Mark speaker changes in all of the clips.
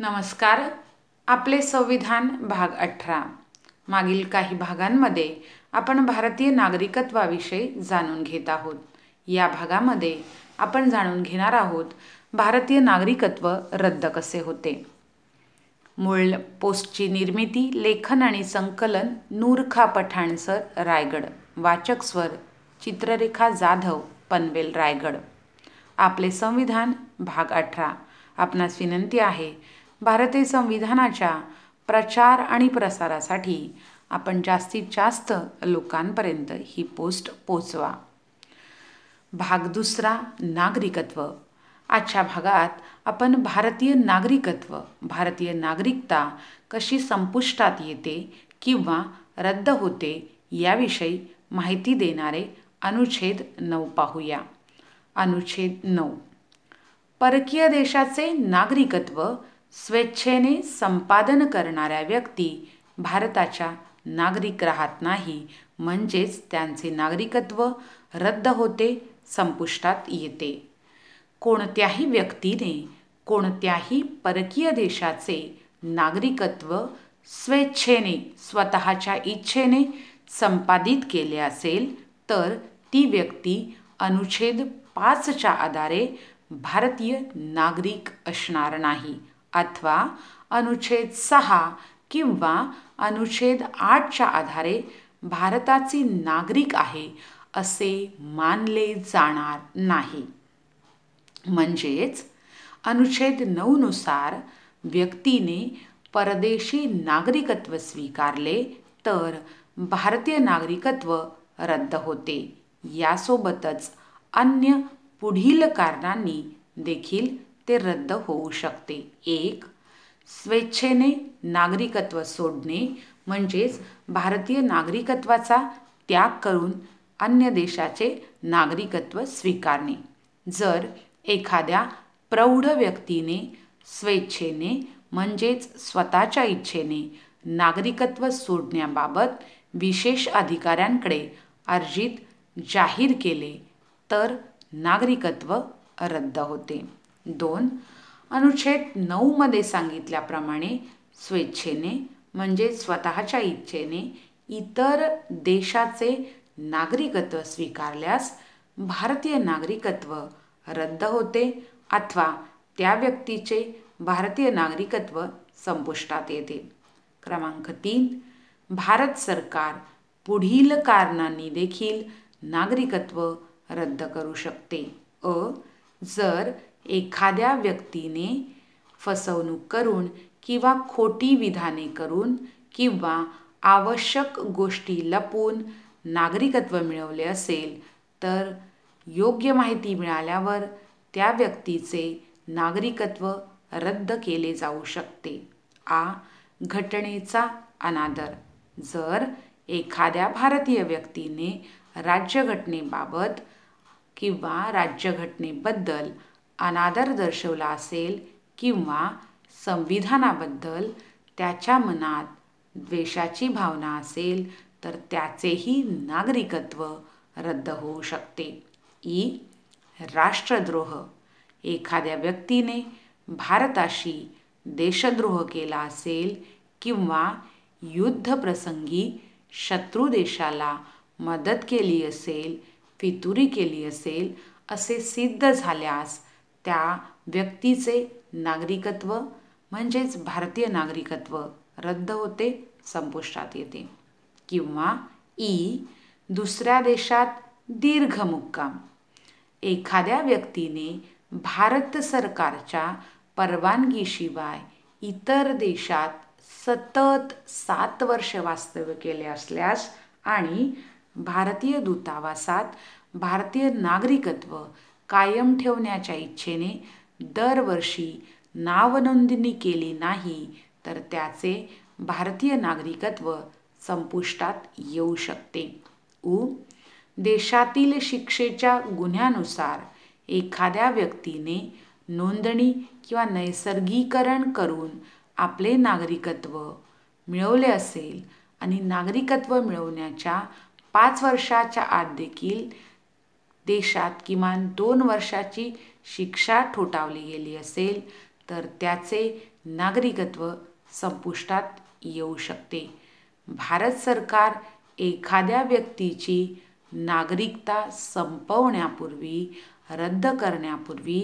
Speaker 1: नमस्कार. आपले संविधान भाग अठरा. मागील काही भागांमध्ये आपण भारतीय नागरिकत्वाविषयी जाणून घेत आहोत. या भागामध्ये आपण जाणून घेणार आहोत भारतीय नागरिकत्व रद्द कसे होते? मूळ पोस्टची निर्मिती लेखन आणि संकलन नूरखा पठाण सर रायगड. वाचक स्वर चित्ररेखा जाधव पनवेल रायगड. आपले संविधान भाग अठरा. आपणास विनंती आहे भारतीय संविधानाच्या प्रचार आणि प्रसारासाठी आपण जास्तीत जास्त लोकांपर्यंत ही पोस्ट पोचवा. भाग दुसरा नागरिकत्व. आजच्या भागात आपण भारतीय नागरिकत्व भारतीय नागरिकता कशी संपुष्टात येते किंवा रद्द होते याविषयी माहिती देणारे अनुच्छेद नऊ पाहूया. अनुच्छेद नऊ. परकीय देशाचे नागरिकत्व स्वेच्छेने संपादन करणाऱ्या व्यक्ती भारताच्या नागरिक राहत नाही. म्हणजेच त्यांचे नागरिकत्व रद्द होते संपुष्टात येते. कोणत्याही व्यक्तीने कोणत्याही परकीय देशाचे नागरिकत्व स्वेच्छेने स्वतःच्या इच्छेने संपादित केले असेल तर ती व्यक्ती अनुच्छेद पाचच्या आधारे भारतीय नागरिक असणार नाही. अथवा अनुच्छेद सहा किंवा अनुच्छेद आठच्या आधारे भारताचे नागरिक आहे असे मानले जाणार नाही. म्हणजेच अनुच्छेद नऊनुसार व्यक्तीने परदेशी नागरिकत्व स्वीकारले तर भारतीय नागरिकत्व रद्द होते. यासोबतच अन्य पुढील कारणांनी देखील ते रद्द होऊ शकते. एक स्वेच्छेने नागरिकत्व सोडणे म्हणजेच भारतीय नागरिकत्वाचा त्याग करून अन्य देशाचे नागरिकत्व स्वीकारणे. जर एखाद्या प्रौढ व्यक्तीने स्वेच्छेने म्हणजेच स्वतःच्या इच्छेने नागरिकत्व सोडण्याबाबत विशेष अधिकाऱ्यांकडे अर्जित जाहीर केले तर नागरिकत्व रद्द होते. दोन. अनुच्छेद नऊमध्ये सांगितल्याप्रमाणे स्वेच्छेने म्हणजे स्वतःच्या इच्छेने इतर देशाचे नागरिकत्व स्वीकारल्यास भारतीय नागरिकत्व रद्द होते अथवा त्या व्यक्तीचे भारतीय नागरिकत्व संपुष्टात येते. क्रमांक तीन. भारत सरकार पुढील कारणांनी देखील नागरिकत्व रद्द करू शकते. अ. जर एखाद्या व्यक्तीने फसवणूक करून किंवा खोटी विधाने करून किंवा आवश्यक गोष्टी लपवून नागरिकत्व मिळवले असेल तर योग्य माहिती मिळाल्यावर त्या व्यक्तीचे नागरिकत्व रद्द केले जाऊ शकते. आ. घटनेचा अनादर. जर एखाद्या भारतीय व्यक्तीने राज्यघटनेबाबत किंवा राज्यघटनेबद्दल अनादर दर्शवला असेल किंवा संविधानाबद्दल त्याच्या मनात द्वेषाची भावना असेल तर त्याचेही नागरिकत्व रद्द होऊ शकते. ई. राष्ट्रद्रोह. एखाद्या व्यक्तीने भारताशी देशद्रोह केला असेल किंवा युद्धप्रसंगी शत्रू देशाला मदत केली असेल फितुरी केली असेल असे सिद्ध झाल्यास त्या व्यक्तीचे नागरिकत्व म्हणजेच भारतीय नागरिकत्व रद्द होते संपुष्टात येते. किंवा ई दुसऱ्या देशात दीर्घ मुक्काम. एखाद्या व्यक्तीने भारत सरकारच्या परवानगीशिवाय इतर देशात सतत सात वर्ष वास्तव्य केले असल्यास आणि भारतीय दूतावासात भारतीय नागरिकत्व कायम ठेवण्याच्या इच्छेने दरवर्षी नावनोंदणी केली नाही तर त्याचे भारतीय नागरिकत्व संपुष्टात येऊ शकते. उ. देशातील शिक्षेच्या गुन्ह्यानुसार एखाद्या व्यक्तीने नोंदणी किंवा नैसर्गीकरण करून आपले नागरिकत्व मिळवले असेल आणि नागरिकत्व मिळवण्याच्या पाच वर्षाच्या आत देखील देशात किमान दोन वर्षाची शिक्षा ठोठावली गेली असेल तर त्याचे नागरिकत्व संपुष्टात येऊ शकते. भारत सरकार एखाद्या व्यक्तीची नागरिकता संपवण्यापूर्वी रद्द करण्यापूर्वी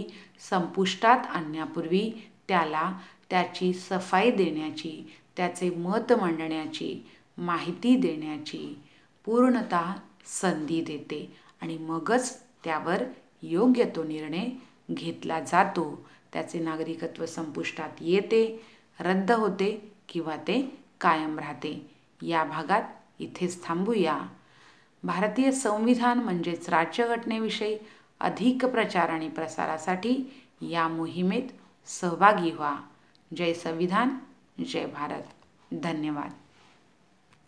Speaker 1: संपुष्टात आणण्यापूर्वी त्याला त्याची सफाई देण्याची त्याचे मत मांडण्याची माहिती देण्याची पूर्णतः संधी देते. आणि मगच त्यावर योग्य तो निर्णय घेतला जातो. त्याचे नागरिकत्व संपुष्टात येते रद्द होते किंवा ते कायम राहते. या भागात इथेच थांबूया. भारतीय संविधान म्हणजेच राज्यघटनेविषयी अधिक प्रचार आणि प्रसारासाठी या मोहिमेत सहभागी व्हा. जय संविधान जय भारत. धन्यवाद.